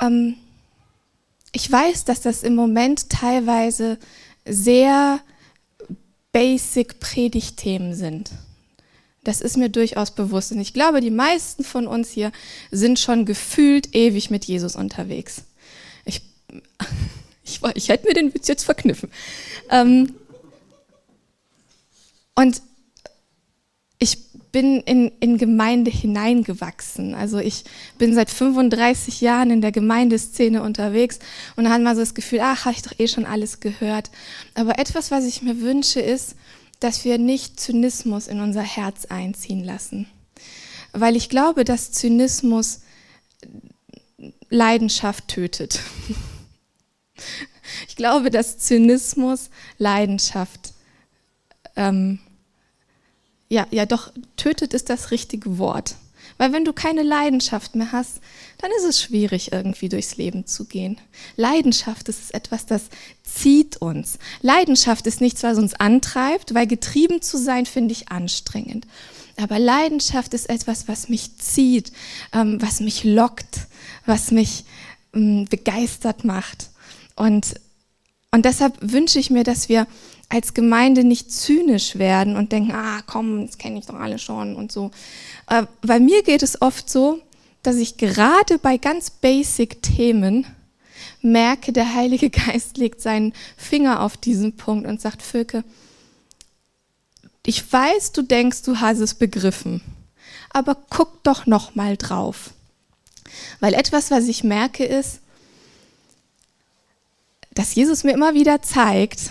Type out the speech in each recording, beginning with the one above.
ähm, ich weiß, dass das im Moment teilweise sehr basic Predigtthemen sind. Das ist mir durchaus bewusst. Und ich glaube, die meisten von uns hier sind schon gefühlt ewig mit Jesus unterwegs. Ich, ich, ich hätte mir den Witz jetzt verkniffen. Ähm, und bin in, in Gemeinde hineingewachsen. Also ich bin seit 35 Jahren in der Gemeindeszene unterwegs und habe mal so das Gefühl, ach, habe ich doch eh schon alles gehört. Aber etwas, was ich mir wünsche, ist, dass wir nicht Zynismus in unser Herz einziehen lassen. Weil ich glaube, dass Zynismus Leidenschaft tötet. Ich glaube, dass Zynismus Leidenschaft ähm, ja, ja, doch, tötet ist das richtige Wort. Weil wenn du keine Leidenschaft mehr hast, dann ist es schwierig, irgendwie durchs Leben zu gehen. Leidenschaft ist etwas, das zieht uns. Leidenschaft ist nichts, was uns antreibt, weil getrieben zu sein, finde ich anstrengend. Aber Leidenschaft ist etwas, was mich zieht, ähm, was mich lockt, was mich ähm, begeistert macht. Und, und deshalb wünsche ich mir, dass wir als Gemeinde nicht zynisch werden und denken, ah, komm, das kenne ich doch alle schon und so. Äh, bei mir geht es oft so, dass ich gerade bei ganz basic Themen merke, der Heilige Geist legt seinen Finger auf diesen Punkt und sagt, Völke, ich weiß, du denkst, du hast es begriffen, aber guck doch noch mal drauf. Weil etwas, was ich merke, ist, dass Jesus mir immer wieder zeigt,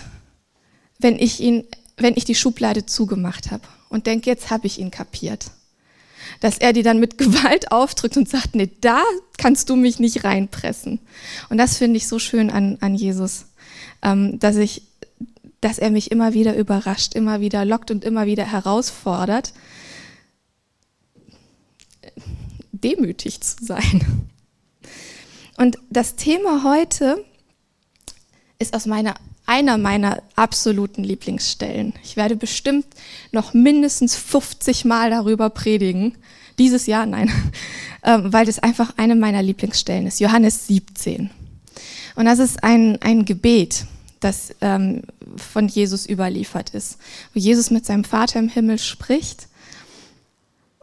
wenn ich ihn, wenn ich die Schublade zugemacht habe und denke, jetzt habe ich ihn kapiert. Dass er die dann mit Gewalt aufdrückt und sagt, nee, da kannst du mich nicht reinpressen. Und das finde ich so schön an, an Jesus, ähm, dass ich, dass er mich immer wieder überrascht, immer wieder lockt und immer wieder herausfordert, demütig zu sein. Und das Thema heute ist aus meiner einer meiner absoluten Lieblingsstellen. Ich werde bestimmt noch mindestens 50 Mal darüber predigen. Dieses Jahr, nein, ähm, weil das einfach eine meiner Lieblingsstellen ist. Johannes 17. Und das ist ein, ein Gebet, das ähm, von Jesus überliefert ist, wo Jesus mit seinem Vater im Himmel spricht.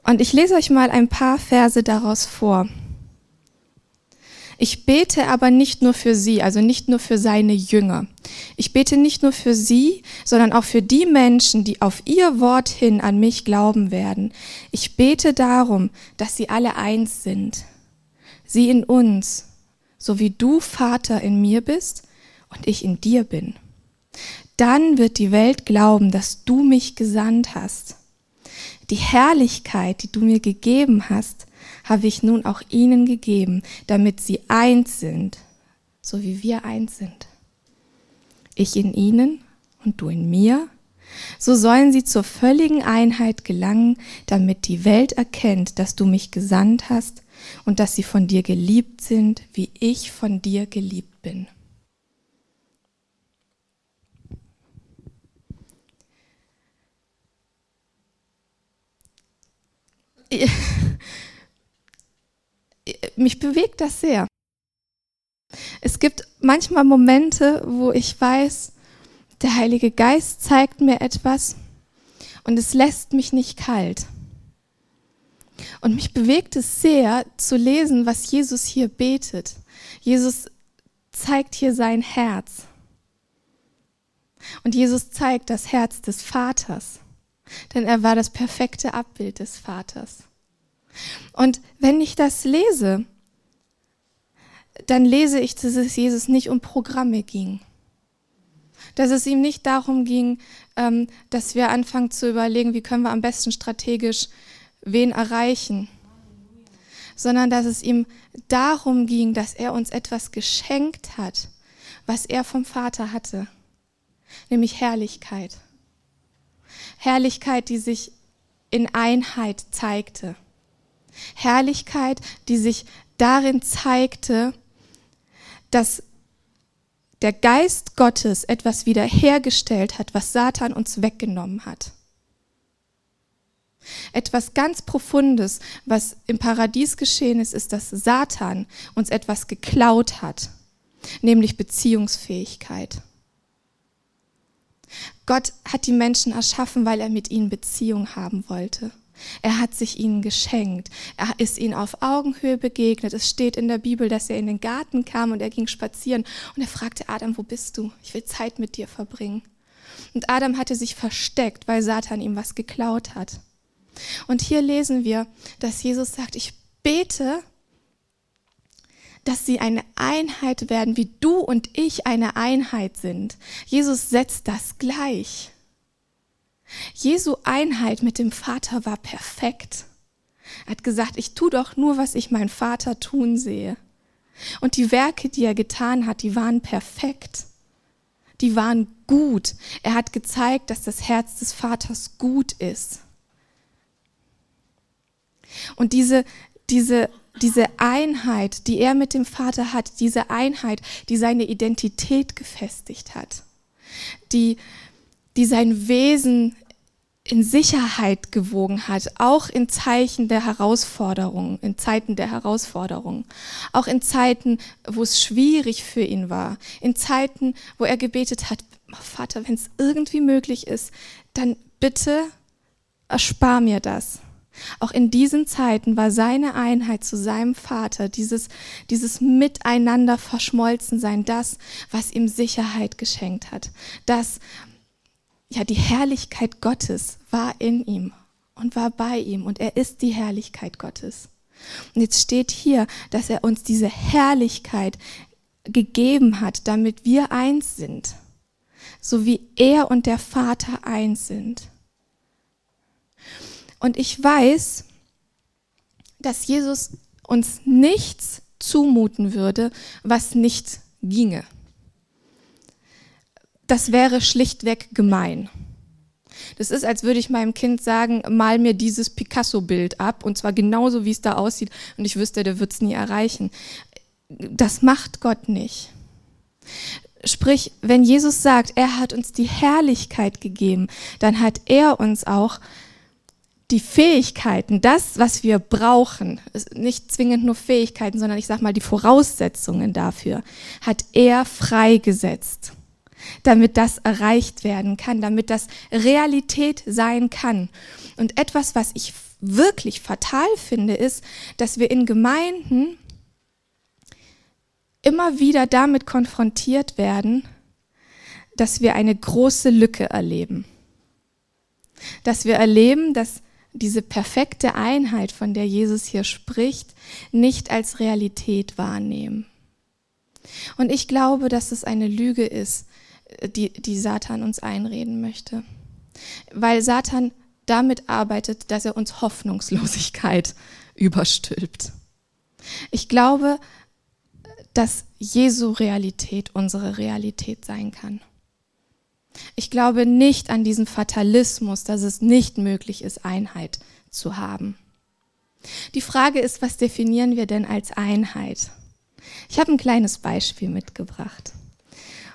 Und ich lese euch mal ein paar Verse daraus vor. Ich bete aber nicht nur für sie, also nicht nur für seine Jünger. Ich bete nicht nur für sie, sondern auch für die Menschen, die auf ihr Wort hin an mich glauben werden. Ich bete darum, dass sie alle eins sind. Sie in uns, so wie du Vater in mir bist und ich in dir bin. Dann wird die Welt glauben, dass du mich gesandt hast. Die Herrlichkeit, die du mir gegeben hast, habe ich nun auch ihnen gegeben, damit sie eins sind, so wie wir eins sind. Ich in ihnen und du in mir, so sollen sie zur völligen Einheit gelangen, damit die Welt erkennt, dass du mich gesandt hast und dass sie von dir geliebt sind, wie ich von dir geliebt bin. Mich bewegt das sehr. Es gibt manchmal Momente, wo ich weiß, der Heilige Geist zeigt mir etwas und es lässt mich nicht kalt. Und mich bewegt es sehr zu lesen, was Jesus hier betet. Jesus zeigt hier sein Herz. Und Jesus zeigt das Herz des Vaters, denn er war das perfekte Abbild des Vaters. Und wenn ich das lese, dann lese ich, dass es Jesus nicht um Programme ging. Dass es ihm nicht darum ging, ähm, dass wir anfangen zu überlegen, wie können wir am besten strategisch wen erreichen, sondern dass es ihm darum ging, dass er uns etwas geschenkt hat, was er vom Vater hatte, nämlich Herrlichkeit. Herrlichkeit, die sich in Einheit zeigte. Herrlichkeit, die sich darin zeigte, dass der Geist Gottes etwas wiederhergestellt hat, was Satan uns weggenommen hat. Etwas ganz Profundes, was im Paradies geschehen ist, ist, dass Satan uns etwas geklaut hat, nämlich Beziehungsfähigkeit. Gott hat die Menschen erschaffen, weil er mit ihnen Beziehung haben wollte. Er hat sich ihnen geschenkt. Er ist ihnen auf Augenhöhe begegnet. Es steht in der Bibel, dass er in den Garten kam und er ging spazieren und er fragte Adam, wo bist du? Ich will Zeit mit dir verbringen. Und Adam hatte sich versteckt, weil Satan ihm was geklaut hat. Und hier lesen wir, dass Jesus sagt, ich bete, dass sie eine Einheit werden, wie du und ich eine Einheit sind. Jesus setzt das gleich. Jesu Einheit mit dem Vater war perfekt. Er hat gesagt, ich tue doch nur, was ich mein Vater tun sehe. Und die Werke, die er getan hat, die waren perfekt. Die waren gut. Er hat gezeigt, dass das Herz des Vaters gut ist. Und diese, diese, diese Einheit, die er mit dem Vater hat, diese Einheit, die seine Identität gefestigt hat, die, die sein Wesen in Sicherheit gewogen hat, auch in Zeichen der Herausforderungen, in Zeiten der Herausforderungen, auch in Zeiten, wo es schwierig für ihn war, in Zeiten, wo er gebetet hat, Vater, wenn es irgendwie möglich ist, dann bitte erspar mir das. Auch in diesen Zeiten war seine Einheit zu seinem Vater, dieses, dieses Miteinander verschmolzen sein, das, was ihm Sicherheit geschenkt hat. Das, ja, die Herrlichkeit Gottes war in ihm und war bei ihm und er ist die Herrlichkeit Gottes. Und jetzt steht hier, dass er uns diese Herrlichkeit gegeben hat, damit wir eins sind, so wie er und der Vater eins sind. Und ich weiß, dass Jesus uns nichts zumuten würde, was nicht ginge. Das wäre schlichtweg gemein. Das ist, als würde ich meinem Kind sagen, mal mir dieses Picasso-Bild ab, und zwar genauso, wie es da aussieht, und ich wüsste, der wird es nie erreichen. Das macht Gott nicht. Sprich, wenn Jesus sagt, er hat uns die Herrlichkeit gegeben, dann hat er uns auch die Fähigkeiten, das, was wir brauchen, nicht zwingend nur Fähigkeiten, sondern ich sage mal die Voraussetzungen dafür, hat er freigesetzt, damit das erreicht werden kann, damit das Realität sein kann. Und etwas, was ich wirklich fatal finde, ist, dass wir in Gemeinden immer wieder damit konfrontiert werden, dass wir eine große Lücke erleben. Dass wir erleben, dass diese perfekte Einheit, von der Jesus hier spricht, nicht als Realität wahrnehmen. Und ich glaube, dass es eine Lüge ist, die, die Satan uns einreden möchte. Weil Satan damit arbeitet, dass er uns Hoffnungslosigkeit überstülpt. Ich glaube, dass Jesu Realität unsere Realität sein kann. Ich glaube nicht an diesen Fatalismus, dass es nicht möglich ist, Einheit zu haben. Die Frage ist, was definieren wir denn als Einheit? Ich habe ein kleines Beispiel mitgebracht.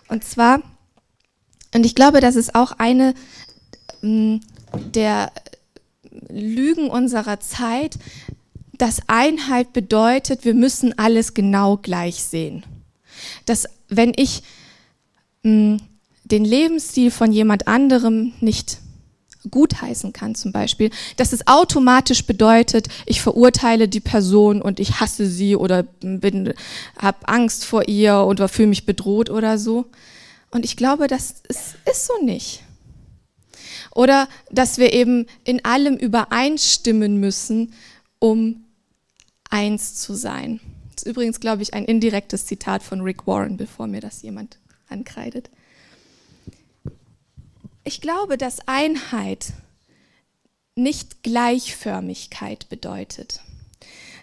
Und zwar, und ich glaube, das ist auch eine mm, der Lügen unserer Zeit, dass Einheit bedeutet, wir müssen alles genau gleich sehen. Dass wenn ich mm, den Lebensstil von jemand anderem nicht gutheißen kann zum Beispiel, dass es automatisch bedeutet, ich verurteile die Person und ich hasse sie oder habe Angst vor ihr oder fühle mich bedroht oder so. Und ich glaube, das ist, ist so nicht. Oder dass wir eben in allem übereinstimmen müssen, um eins zu sein. Das ist übrigens, glaube ich, ein indirektes Zitat von Rick Warren, bevor mir das jemand ankreidet. Ich glaube, dass Einheit nicht Gleichförmigkeit bedeutet.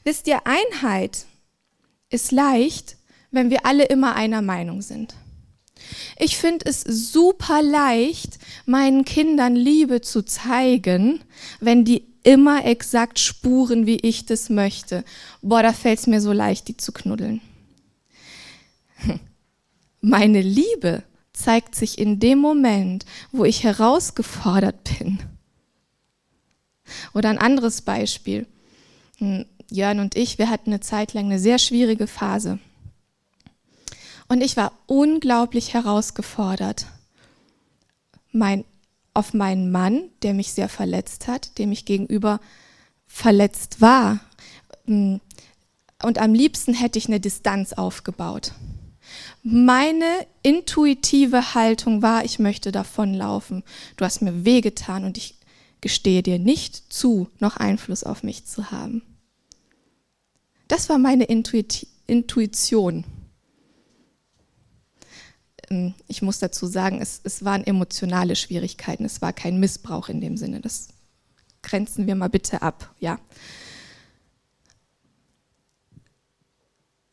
Wisst ihr, Einheit ist leicht, wenn wir alle immer einer Meinung sind. Ich finde es super leicht, meinen Kindern Liebe zu zeigen, wenn die immer exakt spuren, wie ich das möchte. Boah, da fällt es mir so leicht, die zu knuddeln. Meine Liebe zeigt sich in dem Moment, wo ich herausgefordert bin, Oder ein anderes Beispiel. Hm, Jörn und ich, wir hatten eine Zeit lang eine sehr schwierige Phase. Und ich war unglaublich herausgefordert, mein, auf meinen Mann, der mich sehr verletzt hat, dem ich gegenüber verletzt war. Hm, und am liebsten hätte ich eine Distanz aufgebaut. Meine intuitive Haltung war, ich möchte davonlaufen. Du hast mir wehgetan und ich gestehe dir nicht zu, noch Einfluss auf mich zu haben. Das war meine Intuit Intuition. Ähm, ich muss dazu sagen, es, es waren emotionale Schwierigkeiten, es war kein Missbrauch in dem Sinne. Das grenzen wir mal bitte ab, ja.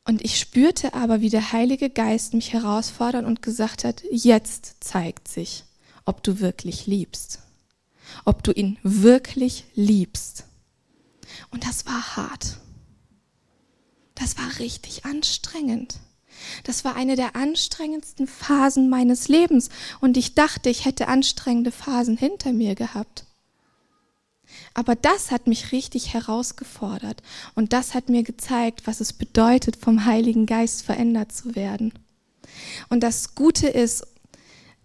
Und ich spürte aber, wie der Heilige Geist mich herausfordert und gesagt hat, jetzt zeigt sich, ob du wirklich liebst, ob du ihn wirklich liebst. Und das war hart. Das war richtig anstrengend. Das war eine der anstrengendsten Phasen meines Lebens und ich dachte, ich hätte anstrengende Phasen hinter mir gehabt. Aber das hat mich richtig herausgefordert und das hat mir gezeigt, was es bedeutet, vom Heiligen Geist verändert zu werden. Und das Gute ist,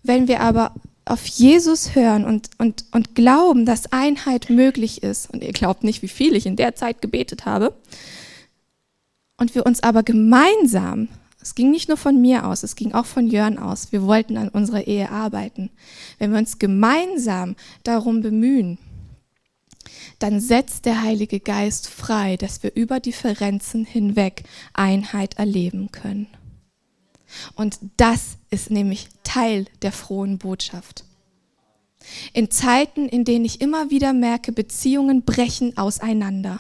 wenn wir aber auf Jesus hören und, und, und glauben, dass Einheit möglich ist, und ihr glaubt nicht, wie viel ich in der Zeit gebetet habe, und wir uns aber gemeinsam, es ging nicht nur von mir aus, es ging auch von Jörn aus, wir wollten an unserer Ehe arbeiten, wenn wir uns gemeinsam darum bemühen, dann setzt der Heilige Geist frei, dass wir über Differenzen hinweg Einheit erleben können. Und das ist nämlich Teil der frohen Botschaft. In Zeiten, in denen ich immer wieder merke, Beziehungen brechen auseinander.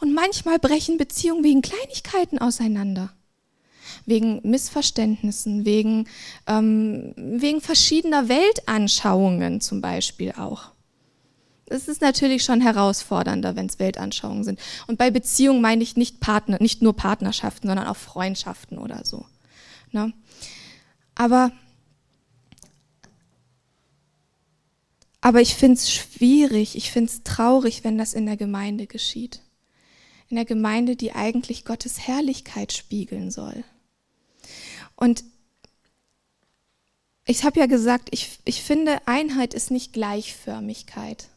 Und manchmal brechen Beziehungen wegen Kleinigkeiten auseinander. Wegen Missverständnissen, wegen, ähm, wegen verschiedener Weltanschauungen zum Beispiel auch. Es ist natürlich schon herausfordernder, wenn es Weltanschauungen sind. Und bei Beziehungen meine ich nicht Partner, nicht nur Partnerschaften, sondern auch Freundschaften oder so. Ne? Aber, aber ich finde es schwierig, ich finde es traurig, wenn das in der Gemeinde geschieht. In der Gemeinde, die eigentlich Gottes Herrlichkeit spiegeln soll. Und ich habe ja gesagt, ich, ich finde, Einheit ist nicht Gleichförmigkeit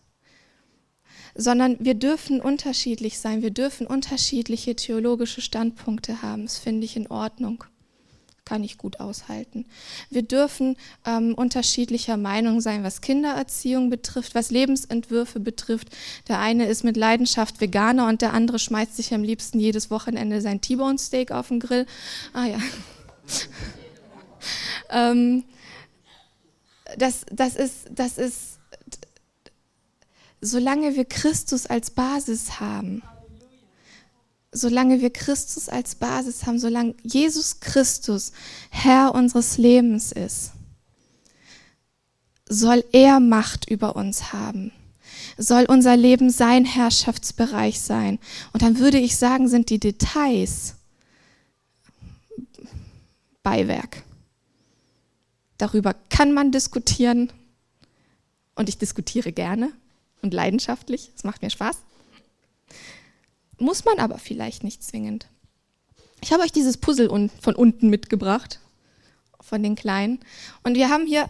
sondern wir dürfen unterschiedlich sein, wir dürfen unterschiedliche theologische Standpunkte haben. Das finde ich in Ordnung. Kann ich gut aushalten. Wir dürfen ähm, unterschiedlicher Meinung sein, was Kindererziehung betrifft, was Lebensentwürfe betrifft. Der eine ist mit Leidenschaft Veganer und der andere schmeißt sich am liebsten jedes Wochenende sein T-Bone Steak auf den Grill. Ah ja. ähm, das, das, ist, das ist solange wir Christus als Basis haben, solange wir Christus als Basis haben, solange Jesus Christus Herr unseres Lebens ist, soll er Macht über uns haben. Soll unser Leben sein Herrschaftsbereich sein. Und dann würde ich sagen, sind die Details Beiwerk. Darüber kann man diskutieren und ich diskutiere gerne und leidenschaftlich. Es macht mir Spaß. Muss man aber vielleicht nicht zwingend. Ich habe euch dieses Puzzle von unten mitgebracht, von den kleinen. Und wir haben hier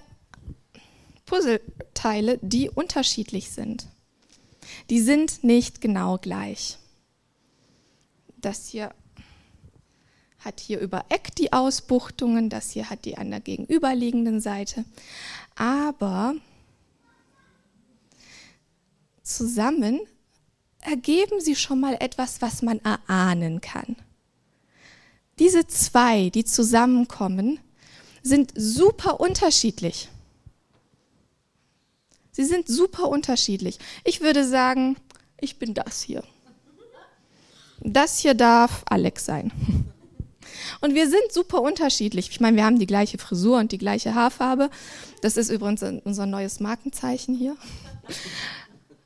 Puzzleteile, die unterschiedlich sind. Die sind nicht genau gleich. Das hier hat hier über Eck die Ausbuchtungen, das hier hat die an der gegenüberliegenden Seite. Aber zusammen ergeben sie schon mal etwas, was man erahnen kann. Diese zwei, die zusammenkommen, sind super unterschiedlich. Sie sind super unterschiedlich. Ich würde sagen, ich bin das hier. Das hier darf Alex sein. Und wir sind super unterschiedlich. Ich meine, wir haben die gleiche Frisur und die gleiche Haarfarbe. Das ist übrigens unser neues Markenzeichen hier.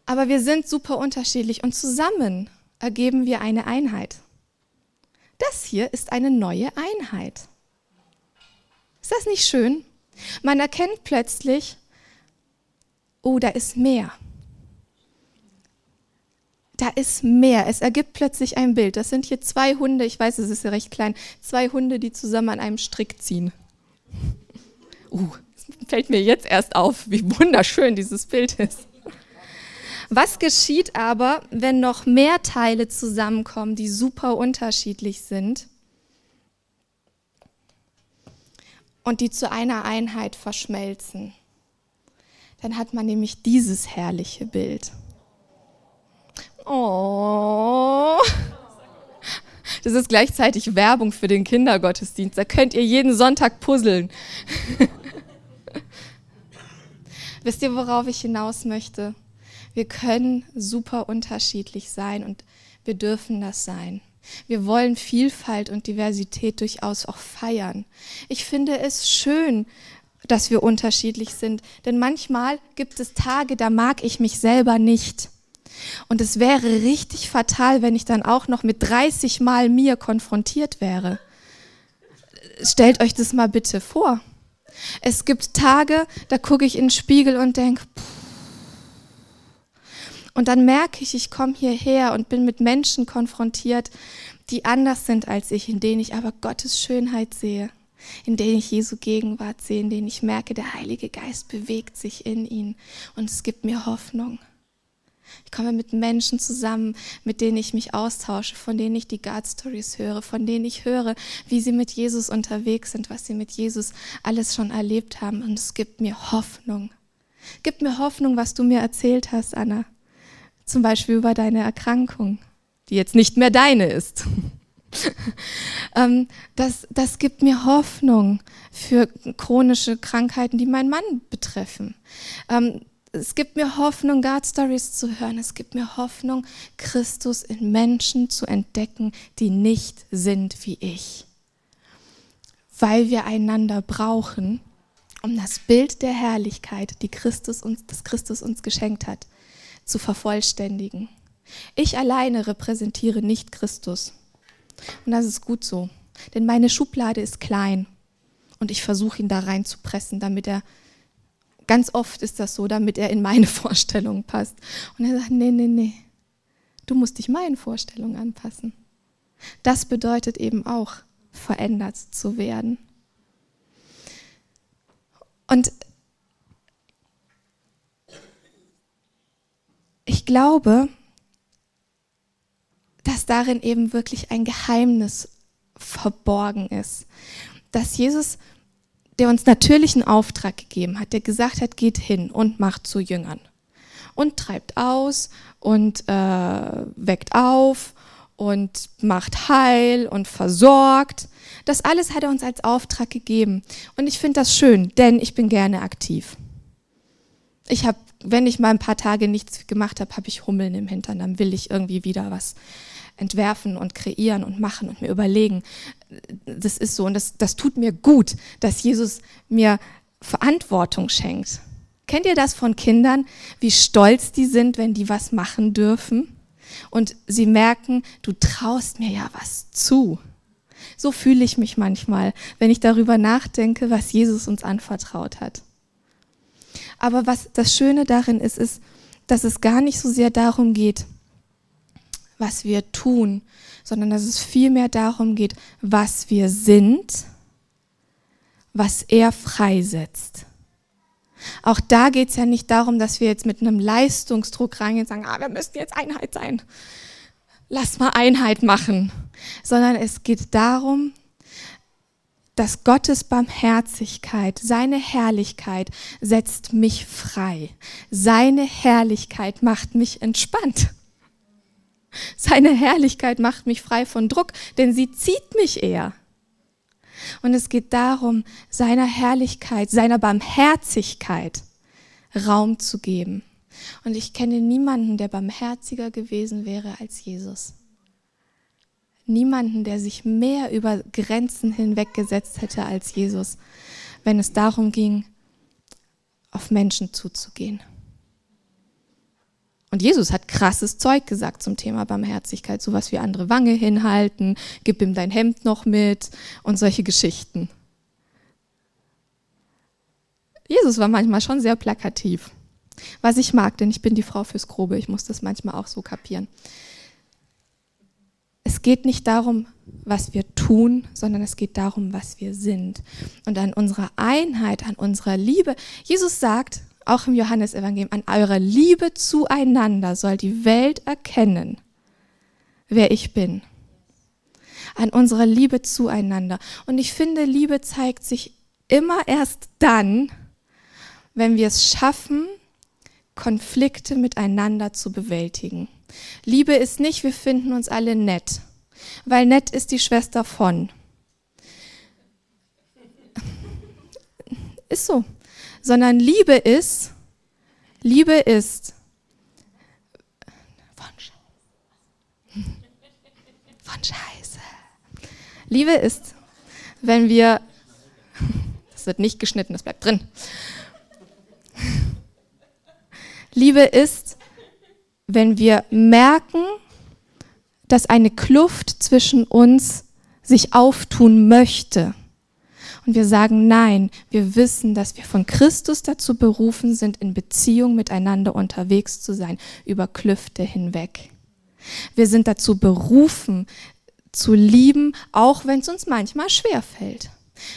Aber wir sind super unterschiedlich und zusammen ergeben wir eine Einheit. Das hier ist eine neue Einheit. Ist das nicht schön? Man erkennt plötzlich, oh, da ist mehr. Da ist mehr. Es ergibt plötzlich ein Bild. Das sind hier zwei Hunde, ich weiß, es ist ja recht klein, zwei Hunde, die zusammen an einem Strick ziehen. Uh, fällt mir jetzt erst auf, wie wunderschön dieses Bild ist. Was geschieht aber, wenn noch mehr Teile zusammenkommen, die super unterschiedlich sind und die zu einer Einheit verschmelzen? Dann hat man nämlich dieses herrliche Bild. Oh. Das ist gleichzeitig Werbung für den Kindergottesdienst. Da könnt ihr jeden Sonntag puzzeln. Wisst ihr, worauf ich hinaus möchte? Wir können super unterschiedlich sein und wir dürfen das sein. Wir wollen Vielfalt und Diversität durchaus auch feiern. Ich finde es schön, dass wir unterschiedlich sind, denn manchmal gibt es Tage, da mag ich mich selber nicht. Und es wäre richtig fatal, wenn ich dann auch noch mit 30 Mal mir konfrontiert wäre. Stellt euch das mal bitte vor. Es gibt Tage, da gucke ich in den Spiegel und denke, und dann merke ich, ich komme hierher und bin mit Menschen konfrontiert, die anders sind als ich, in denen ich aber Gottes Schönheit sehe, in denen ich Jesu Gegenwart sehe, in denen ich merke, der Heilige Geist bewegt sich in ihnen und es gibt mir Hoffnung. Ich komme mit Menschen zusammen, mit denen ich mich austausche, von denen ich die God Stories höre, von denen ich höre, wie sie mit Jesus unterwegs sind, was sie mit Jesus alles schon erlebt haben. Und es gibt mir Hoffnung. Gibt mir Hoffnung, was du mir erzählt hast, Anna. Zum Beispiel über deine Erkrankung, die jetzt nicht mehr deine ist. Ähm, das, das gibt mir Hoffnung für chronische Krankheiten, die meinen Mann betreffen. Es gibt mir Hoffnung, God Stories zu hören. Es gibt mir Hoffnung, Christus in Menschen zu entdecken, die nicht sind wie ich. Weil wir einander brauchen, um das Bild der Herrlichkeit, die Christus uns, das Christus uns geschenkt hat, zu vervollständigen. Ich alleine repräsentiere nicht Christus. Und das ist gut so. Denn meine Schublade ist klein. Und ich versuche ihn da reinzupressen, damit er Ganz oft ist das so, damit er in meine Vorstellungen passt. Und er sagt, nee, nee, nee, du musst dich meinen Vorstellungen anpassen. Das bedeutet eben auch, verändert zu werden. Und ich glaube, dass darin eben wirklich ein Geheimnis verborgen ist. Dass Jesus der uns natürlichen Auftrag gegeben hat, der gesagt hat, geht hin und macht zu Jüngern und treibt aus und äh, weckt auf und macht heil und versorgt. Das alles hat er uns als Auftrag gegeben. Und ich finde das schön, denn ich bin gerne aktiv. Ich habe, wenn ich mal ein paar Tage nichts gemacht habe, habe ich Hummeln im Hintern. Dann will ich irgendwie wieder was entwerfen und kreieren und machen und mir überlegen. Das ist so und das, das tut mir gut, dass Jesus mir Verantwortung schenkt. Kennt ihr das von Kindern, wie stolz die sind, wenn die was machen dürfen? Und sie merken, du traust mir ja was zu. So fühle ich mich manchmal, wenn ich darüber nachdenke, was Jesus uns anvertraut hat. Aber was das Schöne darin ist, ist, dass es gar nicht so sehr darum geht, was wir tun, sondern dass es vielmehr darum geht, was wir sind, was er freisetzt. Auch da geht es ja nicht darum, dass wir jetzt mit einem Leistungsdruck reingehen und sagen, ah, wir müssten jetzt Einheit sein. Lass mal Einheit machen. Sondern es geht darum, dass Gottes Barmherzigkeit, seine Herrlichkeit setzt mich frei. Seine Herrlichkeit macht mich entspannt. Seine Herrlichkeit macht mich frei von Druck, denn sie zieht mich eher. Und es geht darum, seiner Herrlichkeit, seiner Barmherzigkeit Raum zu geben. Und ich kenne niemanden, der barmherziger gewesen wäre als Jesus. Niemanden, der sich mehr über Grenzen hinweggesetzt hätte als Jesus, wenn es darum ging, auf Menschen zuzugehen. Und Jesus hat krasses Zeug gesagt zum Thema Barmherzigkeit, sowas wie andere Wange hinhalten, gib ihm dein Hemd noch mit und solche Geschichten. Jesus war manchmal schon sehr plakativ. Was ich mag, denn ich bin die Frau fürs Grobe, ich muss das manchmal auch so kapieren. Es geht nicht darum, was wir tun, sondern es geht darum, was wir sind. Und an unserer Einheit, an unserer Liebe. Jesus sagt, auch im Johannesevangelium, an eurer Liebe zueinander soll die Welt erkennen, wer ich bin. An unserer Liebe zueinander. Und ich finde, Liebe zeigt sich immer erst dann, wenn wir es schaffen, Konflikte miteinander zu bewältigen. Liebe ist nicht, wir finden uns alle nett, weil nett ist die Schwester von. Ist so. Sondern Liebe ist, Liebe ist von Scheiße. Von Scheiße. Liebe ist, wenn wir, das wird nicht geschnitten, das bleibt drin. Liebe ist, wenn wir merken, dass eine Kluft zwischen uns sich auftun möchte. Und wir sagen, nein, wir wissen, dass wir von Christus dazu berufen sind, in Beziehung miteinander unterwegs zu sein, über Klüfte hinweg. Wir sind dazu berufen, zu lieben, auch wenn es uns manchmal schwer fällt.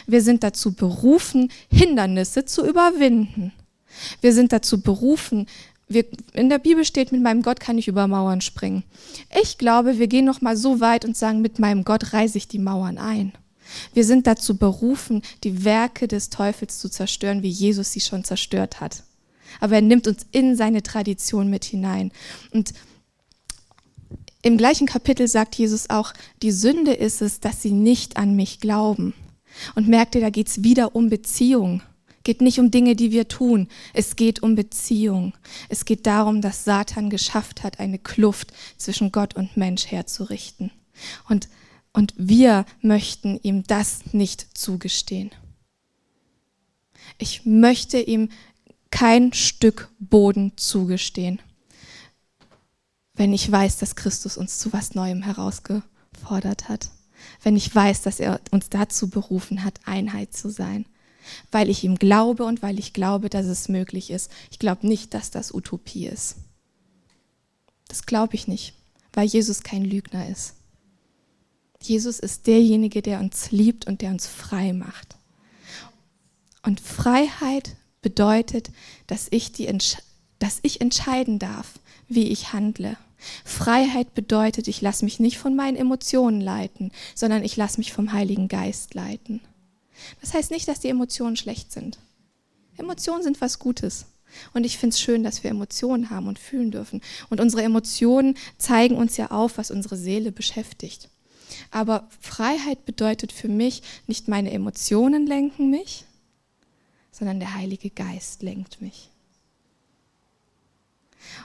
Wir sind dazu berufen, Hindernisse zu überwinden. Wir sind dazu berufen, wir, in der Bibel steht, mit meinem Gott kann ich über Mauern springen. Ich glaube, wir gehen noch mal so weit und sagen, mit meinem Gott reiße ich die Mauern ein. Wir sind dazu berufen, die Werke des Teufels zu zerstören, wie Jesus sie schon zerstört hat. Aber er nimmt uns in seine Tradition mit hinein. Und im gleichen Kapitel sagt Jesus auch, die Sünde ist es, dass sie nicht an mich glauben. Und merkt ihr, da geht es wieder um Beziehung geht nicht um Dinge, die wir tun. Es geht um Beziehung. Es geht darum, dass Satan geschafft hat, eine Kluft zwischen Gott und Mensch herzurichten. Und, und wir möchten ihm das nicht zugestehen. Ich möchte ihm kein Stück Boden zugestehen, wenn ich weiß, dass Christus uns zu was Neuem herausgefordert hat. Wenn ich weiß, dass er uns dazu berufen hat, Einheit zu sein weil ich ihm glaube und weil ich glaube, dass es möglich ist. Ich glaube nicht, dass das Utopie ist. Das glaube ich nicht, weil Jesus kein Lügner ist. Jesus ist derjenige, der uns liebt und der uns frei macht. Und Freiheit bedeutet, dass ich, die, dass ich entscheiden darf, wie ich handle. Freiheit bedeutet, ich lasse mich nicht von meinen Emotionen leiten, sondern ich lasse mich vom Heiligen Geist leiten. Das heißt nicht, dass die Emotionen schlecht sind. Emotionen sind was Gutes. Und ich finde es schön, dass wir Emotionen haben und fühlen dürfen. Und unsere Emotionen zeigen uns ja auf, was unsere Seele beschäftigt. Aber Freiheit bedeutet für mich, nicht meine Emotionen lenken mich, sondern der Heilige Geist lenkt mich.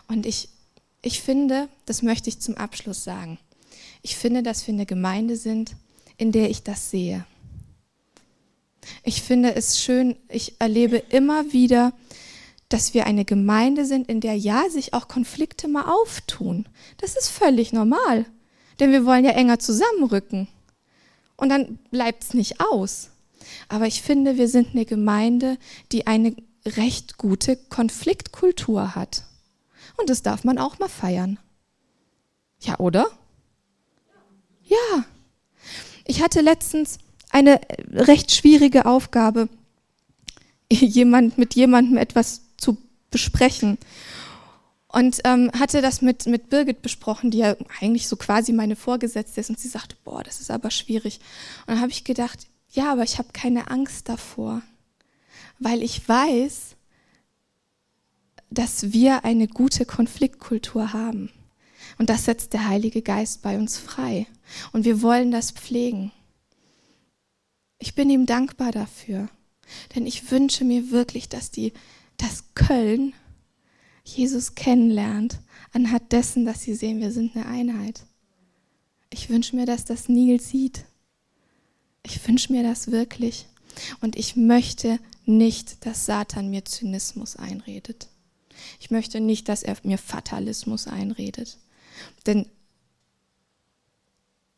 Und ich, ich finde, das möchte ich zum Abschluss sagen, ich finde, dass wir eine Gemeinde sind, in der ich das sehe. Ich finde es schön, ich erlebe immer wieder, dass wir eine Gemeinde sind, in der ja sich auch Konflikte mal auftun. Das ist völlig normal, denn wir wollen ja enger zusammenrücken. Und dann bleibt es nicht aus. Aber ich finde, wir sind eine Gemeinde, die eine recht gute Konfliktkultur hat. Und das darf man auch mal feiern. Ja, oder? Ja. Ich hatte letztens eine recht schwierige Aufgabe, jemand, mit jemandem etwas zu besprechen. Und ähm, hatte das mit, mit Birgit besprochen, die ja eigentlich so quasi meine Vorgesetzte ist. Und sie sagte, boah, das ist aber schwierig. Und dann habe ich gedacht, ja, aber ich habe keine Angst davor, weil ich weiß, dass wir eine gute Konfliktkultur haben. Und das setzt der Heilige Geist bei uns frei. Und wir wollen das pflegen. Ich bin ihm dankbar dafür. Denn ich wünsche mir wirklich, dass, die, dass Köln Jesus kennenlernt, anhand dessen, dass sie sehen, wir sind eine Einheit. Ich wünsche mir, dass das Nil sieht. Ich wünsche mir das wirklich. Und ich möchte nicht, dass Satan mir Zynismus einredet. Ich möchte nicht, dass er mir Fatalismus einredet. Denn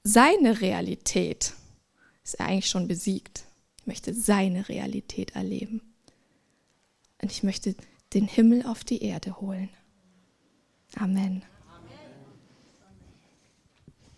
seine Realität ist er eigentlich schon besiegt. Ich möchte seine Realität erleben. Und ich möchte den Himmel auf die Erde holen. Amen.